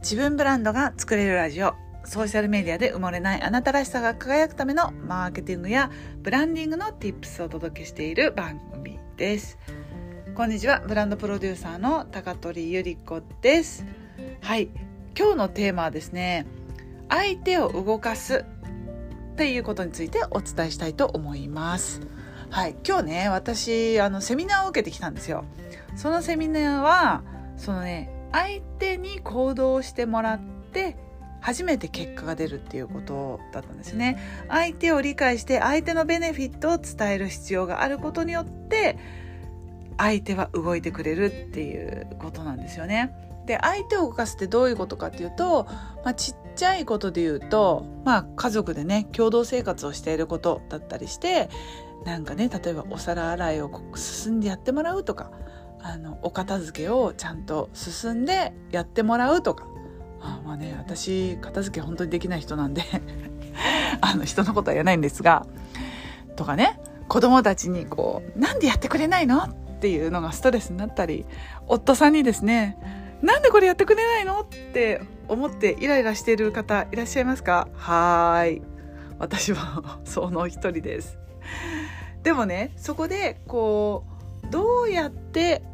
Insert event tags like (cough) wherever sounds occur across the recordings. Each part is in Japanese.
自分ブランドが作れるラジオ。ソーシャルメディアで埋もれないあなたらしさが輝くためのマーケティングやブランディングの Tips をお届けしている番組です。こんにちは。ブランドプロデューサーの高取ゆり子です。はい。今日のテーマはですね相手を動かすっていうことについてお伝えしたいと思います。はい。今日ね私あのセミナーを受けてきたんですよ。そのセミナーはそのね相手に行動してもらって初めて結果が出るっていうことだったんですね。相手を理解して相手のベネフィットを伝える必要があることによって相手は動いてくれるっていうことなんですよね。で相手を動かすってどういうことかっていうと、まあ、ちっちゃいことで言うと、まあ、家族でね共同生活をしていることだったりしてなんかね例えばお皿洗いを進んでやってもらうとかあのお片付けをちゃんと進んでやってもらうとか。あまあね私片付け本当にできない人なんで。(laughs) あの人のことは言えないんですが。とかね。子供たちにこう「なんでやってくれないの?」っていうのがストレスになったり夫さんにですね「なんでこれやってくれないの?」って思ってイライラしている方いらっしゃいますか？はい。私は (laughs) その一人です。でもねそこでこうどうやって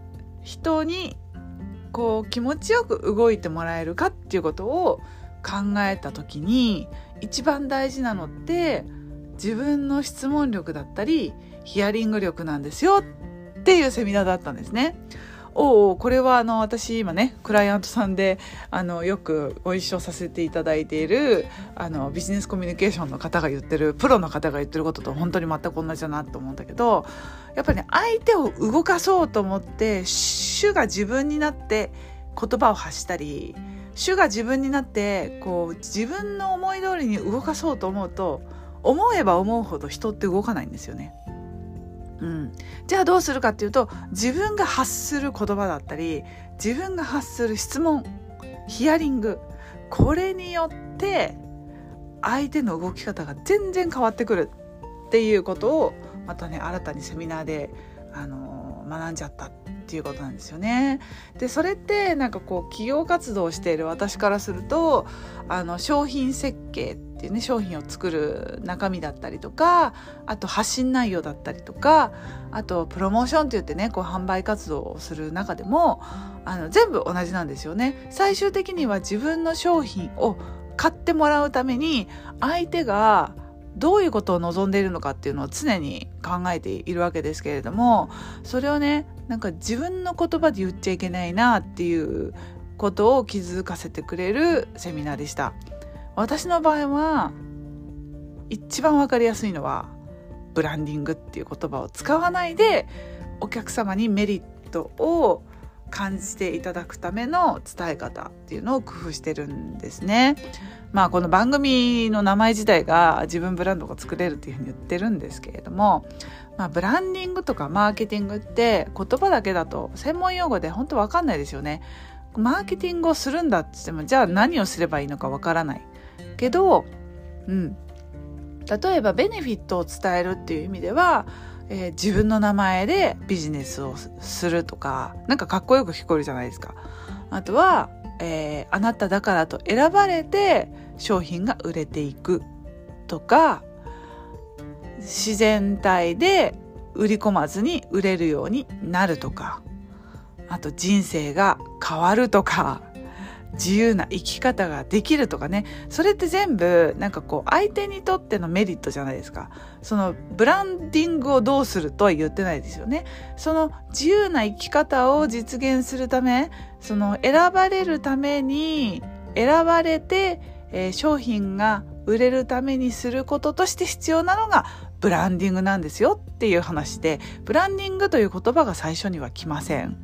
人にこう気持ちよく動いてもらえるかっていうことを考えた時に一番大事なのって自分の質問力だったりヒアリング力なんですよっていうセミナーだったんですね。おおこれはあの私今ねクライアントさんであのよくご一緒させていただいているあのビジネスコミュニケーションの方が言ってるプロの方が言ってることと本当に全く同じだなと思うんだけどやっぱりね相手を動かそうと思って主が自分になって言葉を発したり主が自分になってこう自分の思い通りに動かそうと思うと思えば思うほど人って動かないんですよね。うん、じゃあどうするかっていうと自分が発する言葉だったり自分が発する質問ヒアリングこれによって相手の動き方が全然変わってくるっていうことをまたね新たにセミナーで、あの学んじゃったっていうことなんですよね。でそれってなんかこう企業活動をしている私からするとあの商品設計っていうね商品を作る中身だったりとかあと発信内容だったりとかあとプロモーションって言ってねこう販売活動をする中でもあの全部同じなんですよね。最終的には自分の商品を買ってもらうために相手がどういうことを望んでいるのかっていうのを常に考えているわけですけれどもそれをねなんか自分の言葉で言っちゃいけないなっていうことを気づかせてくれるセミナーでした私の場合は一番わかりやすいのはブランディングっていう言葉を使わないでお客様にメリットを感じていただくための伝え方っていうのを工夫してるんですね。まあこの番組の名前自体が自分ブランドが作れるっていうふうに言ってるんですけれども、まあ、ブランディングとかマーケティングって言葉だけだと専門用語で本当わかんないですよね。マーケティングをするんだって言ってもじゃあ何をすればいいのかわからない。けど、うん。例えばベネフィットを伝えるっていう意味ではえー、自分の名前でビジネスをするとか、なんかかっこよく聞こえるじゃないですか。あとは、えー、あなただからと選ばれて商品が売れていくとか、自然体で売り込まずに売れるようになるとか、あと人生が変わるとか、自由な生き方ができるとかね。それって全部なんかこう相手にとってのメリットじゃないですか。そのブランディングをどうするとは言ってないですよね。その自由な生き方を実現するためその選ばれるために選ばれて、えー、商品が売れるためにすることとして必要なのがブランディングなんですよっていう話でブランディングという言葉が最初には来ません。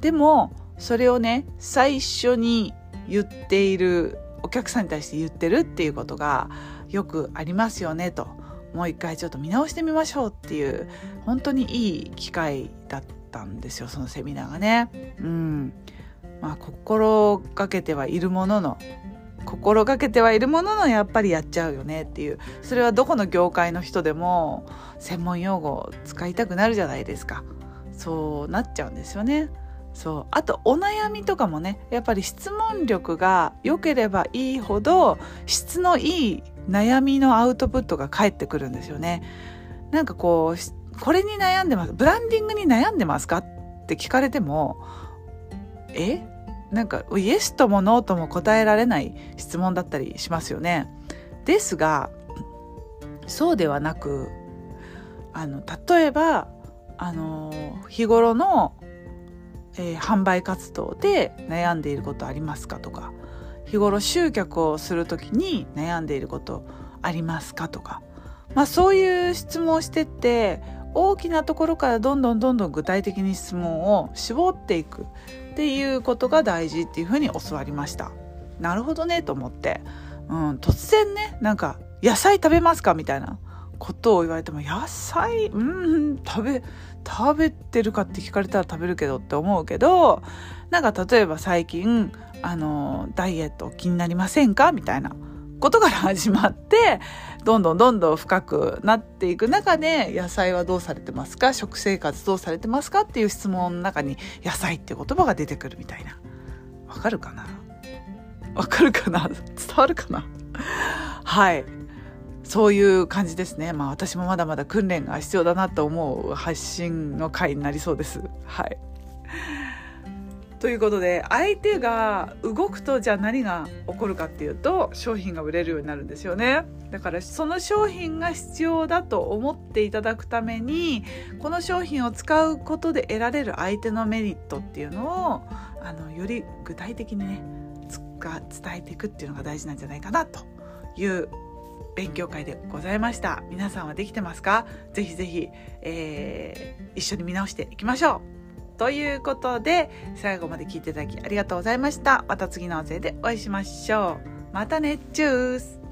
でもそれをね最初に言っているお客さんに対して言ってるっていうことがよくありますよねともう一回ちょっと見直してみましょうっていう本当にいい機会だったんですよそのセミナーがね。うんまあ心がけてはいるものの心がけてはいるもののやっぱりやっちゃうよねっていうそれはどこの業界の人でも専門用語を使いたくなるじゃないですかそうなっちゃうんですよね。そうあとお悩みとかもねやっぱり質問力が良ければいいほど質のいい悩みのアウトプットが返ってくるんですよね。なんかこうこれに悩んでますブランディングに悩んでますかって聞かれてもえ？なんかイエスともノーとも答えられない質問だったりしますよね。ですがそうではなくあの例えばあの日頃のえー、販売活動で悩んでいることありますかとか日頃集客をする時に悩んでいることありますかとか、まあ、そういう質問をしてって大きなところからどんどんどんどん具体的に質問を絞っていくっていうことが大事っていうふうに教わりました。なるほどねと思って、うん、突然ねなんか「野菜食べますか?」みたいなことを言われても野菜うん食べ食べてるかって聞かれたら食べるけどって思うけどなんか例えば最近あのダイエット気になりませんかみたいなことから始まってどんどんどんどん深くなっていく中で野菜はどうされてますか？食生活どうされてますかっていう質問の中に野菜って言葉が出てくるみたいな。わかるかな？わかるかな？伝わるかな？はい。そういう感じですね。まあ私もまだまだ訓練が必要だなと思う発信の回になりそうです。はい。ということで相手が動くとじゃあ何が起こるかっていうと商品が売れるようになるんですよねだからその商品が必要だと思っていただくためにこの商品を使うことで得られる相手のメリットっていうのをあのより具体的にね伝えていくっていうのが大事なんじゃないかなという勉強会でございました。皆さんはできてますか？ぜひぜひ、えー、一緒に見直していきましょう。ということで最後まで聞いていただきありがとうございました。また次の音声でお会いしましょう。またね。チュース。